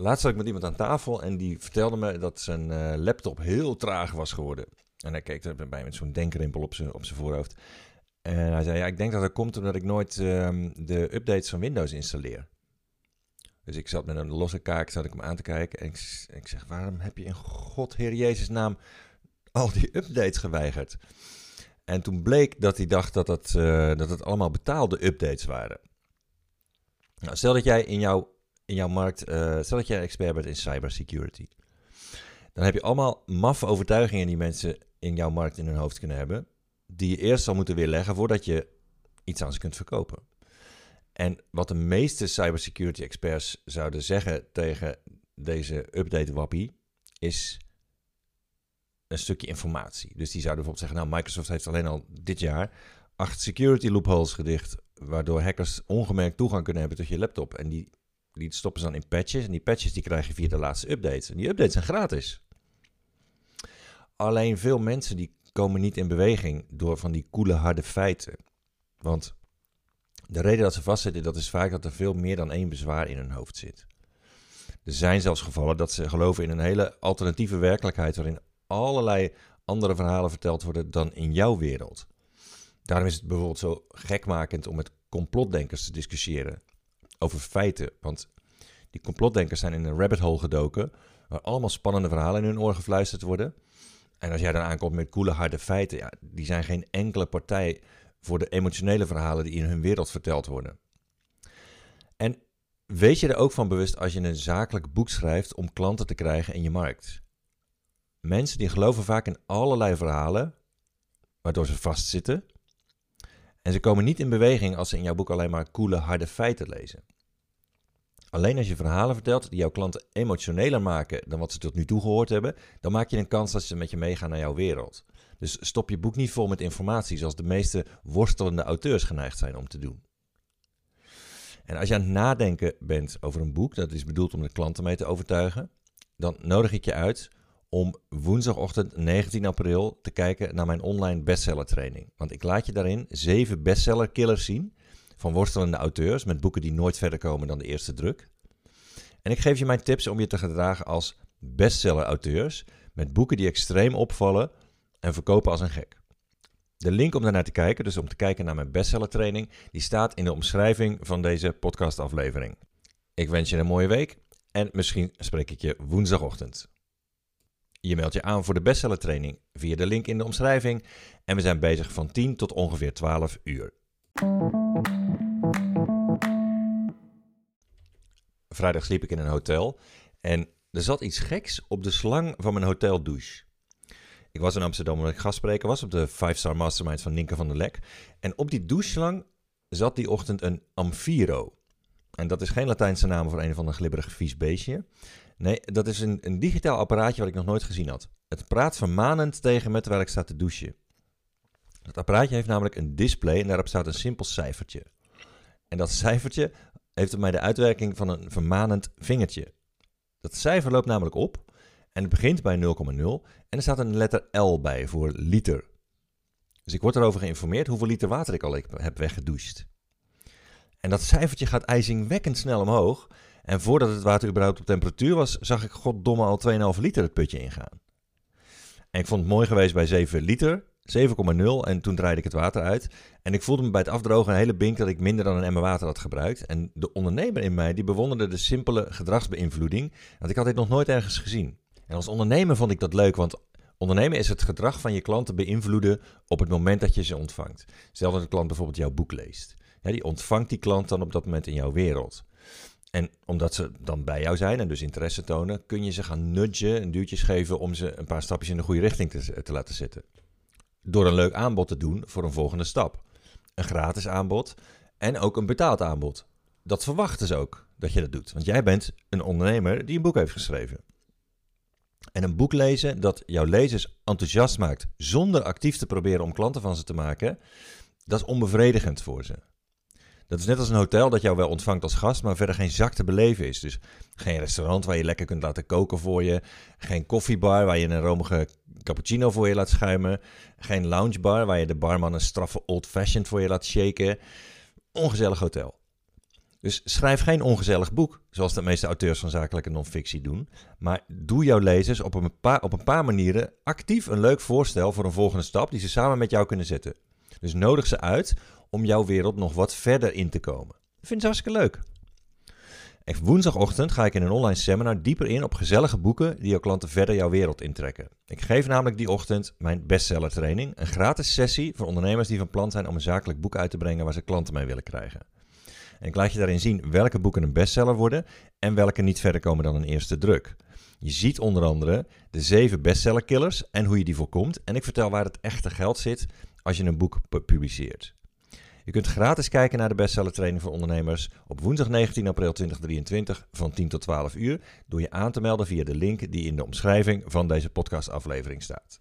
laatst zat ik met iemand aan tafel en die vertelde me dat zijn eh, laptop heel traag was geworden. En hij keek erbij met zo'n denkrimpel op zijn, op zijn voorhoofd. En hij zei, ja, ik denk dat dat komt omdat ik nooit ehm, de updates van Windows installeer. Dus ik zat met een losse kaak, zat ik hem aan te kijken. En ik, ik zeg, waarom heb je in God, Heer Jezus naam, al die updates geweigerd? En toen bleek dat hij dacht dat het, eh, dat het allemaal betaalde updates waren. Nou, stel dat jij in jouw, in jouw markt, uh, stel dat jij expert bent in cybersecurity. Dan heb je allemaal maffe overtuigingen die mensen in jouw markt in hun hoofd kunnen hebben. Die je eerst zal moeten weerleggen voordat je iets aan ze kunt verkopen. En wat de meeste cybersecurity experts zouden zeggen tegen deze update wappie, is een stukje informatie. Dus die zouden bijvoorbeeld zeggen, nou Microsoft heeft alleen al dit jaar acht security loopholes gedicht, waardoor hackers ongemerkt toegang kunnen hebben tot je laptop. En die, die stoppen ze dan in patches en die patches die krijg je via de laatste updates. En die updates zijn gratis. Alleen veel mensen die komen niet in beweging door van die koele harde feiten. Want de reden dat ze vastzitten, dat is vaak dat er veel meer dan één bezwaar in hun hoofd zit. Er zijn zelfs gevallen dat ze geloven in een hele alternatieve werkelijkheid waarin allerlei andere verhalen verteld worden dan in jouw wereld. Daarom is het bijvoorbeeld zo gekmakend om met complotdenkers te discussiëren over feiten. Want die complotdenkers zijn in een rabbit hole gedoken waar allemaal spannende verhalen in hun oor gefluisterd worden. En als jij dan aankomt met koele harde feiten, ja, die zijn geen enkele partij voor de emotionele verhalen die in hun wereld verteld worden. En wees je er ook van bewust als je een zakelijk boek schrijft om klanten te krijgen in je markt. Mensen die geloven vaak in allerlei verhalen, waardoor ze vastzitten. En ze komen niet in beweging als ze in jouw boek alleen maar koele, harde feiten lezen. Alleen als je verhalen vertelt die jouw klanten emotioneler maken dan wat ze tot nu toe gehoord hebben, dan maak je een kans dat ze met je meegaan naar jouw wereld. Dus stop je boek niet vol met informatie zoals de meeste worstelende auteurs geneigd zijn om te doen. En als je aan het nadenken bent over een boek, dat is bedoeld om de klanten mee te overtuigen, dan nodig ik je uit om woensdagochtend 19 april te kijken naar mijn online bestseller training. Want ik laat je daarin zeven bestseller killers zien van worstelende auteurs met boeken die nooit verder komen dan de eerste druk. En ik geef je mijn tips om je te gedragen als bestseller auteurs met boeken die extreem opvallen en verkopen als een gek. De link om daarnaar te kijken, dus om te kijken naar mijn bestseller training, die staat in de omschrijving van deze podcastaflevering. Ik wens je een mooie week en misschien spreek ik je woensdagochtend. Je meldt je aan voor de bestseller training via de link in de omschrijving en we zijn bezig van 10 tot ongeveer 12 uur. Vrijdag sliep ik in een hotel en er zat iets geks op de slang van mijn hoteldouche. Ik was in Amsterdam omdat ik gastspreker was op de 5-star mastermind van Ninke van der Lek. En op die doucheslang zat die ochtend een Amphiro. En dat is geen Latijnse naam voor een van de glibberig vies beestje. Nee, dat is een, een digitaal apparaatje wat ik nog nooit gezien had. Het praat vermanend tegen me terwijl ik sta te douchen. Het apparaatje heeft namelijk een display en daarop staat een simpel cijfertje. En dat cijfertje heeft op mij de uitwerking van een vermanend vingertje. Dat cijfer loopt namelijk op en het begint bij 0,0 en er staat een letter L bij voor liter. Dus ik word erover geïnformeerd hoeveel liter water ik al heb weggedoucht. En dat cijfertje gaat ijzingwekkend snel omhoog. En voordat het water überhaupt op temperatuur was, zag ik goddomme al 2,5 liter het putje ingaan. En ik vond het mooi geweest bij 7 liter, 7,0 en toen draaide ik het water uit. En ik voelde me bij het afdrogen een hele bink dat ik minder dan een emmer water had gebruikt. En de ondernemer in mij die bewonderde de simpele gedragsbeïnvloeding, want ik had dit nog nooit ergens gezien. En als ondernemer vond ik dat leuk, want ondernemen is het gedrag van je klanten beïnvloeden op het moment dat je ze ontvangt. Stel dat een klant bijvoorbeeld jouw boek leest. Ja, die ontvangt die klant dan op dat moment in jouw wereld. En omdat ze dan bij jou zijn en dus interesse tonen, kun je ze gaan nudgen en duwtjes geven om ze een paar stapjes in de goede richting te, te laten zetten. Door een leuk aanbod te doen voor een volgende stap. Een gratis aanbod en ook een betaald aanbod. Dat verwachten ze ook dat je dat doet. Want jij bent een ondernemer die een boek heeft geschreven. En een boek lezen dat jouw lezers enthousiast maakt zonder actief te proberen om klanten van ze te maken, dat is onbevredigend voor ze. Dat is net als een hotel dat jou wel ontvangt als gast, maar verder geen zak te beleven is. Dus geen restaurant waar je lekker kunt laten koken voor je. Geen koffiebar waar je een romige cappuccino voor je laat schuimen. Geen loungebar waar je de barman een straffe old-fashioned voor je laat shaken. Ongezellig hotel. Dus schrijf geen ongezellig boek, zoals de meeste auteurs van zakelijke non-fictie doen. Maar doe jouw lezers op een, paar, op een paar manieren actief een leuk voorstel voor een volgende stap die ze samen met jou kunnen zetten. Dus nodig ze uit om jouw wereld nog wat verder in te komen. Dat vind ik hartstikke leuk. En woensdagochtend ga ik in een online seminar dieper in op gezellige boeken die jouw klanten verder jouw wereld intrekken. Ik geef namelijk die ochtend mijn bestseller training, een gratis sessie voor ondernemers die van plan zijn om een zakelijk boek uit te brengen waar ze klanten mee willen krijgen. En ik laat je daarin zien welke boeken een bestseller worden en welke niet verder komen dan een eerste druk. Je ziet onder andere de zeven bestsellerkillers en hoe je die voorkomt. En ik vertel waar het echte geld zit als je een boek publiceert. Je kunt gratis kijken naar de bestseller training voor ondernemers op woensdag 19 april 2023 van 10 tot 12 uur door je aan te melden via de link die in de omschrijving van deze podcastaflevering staat.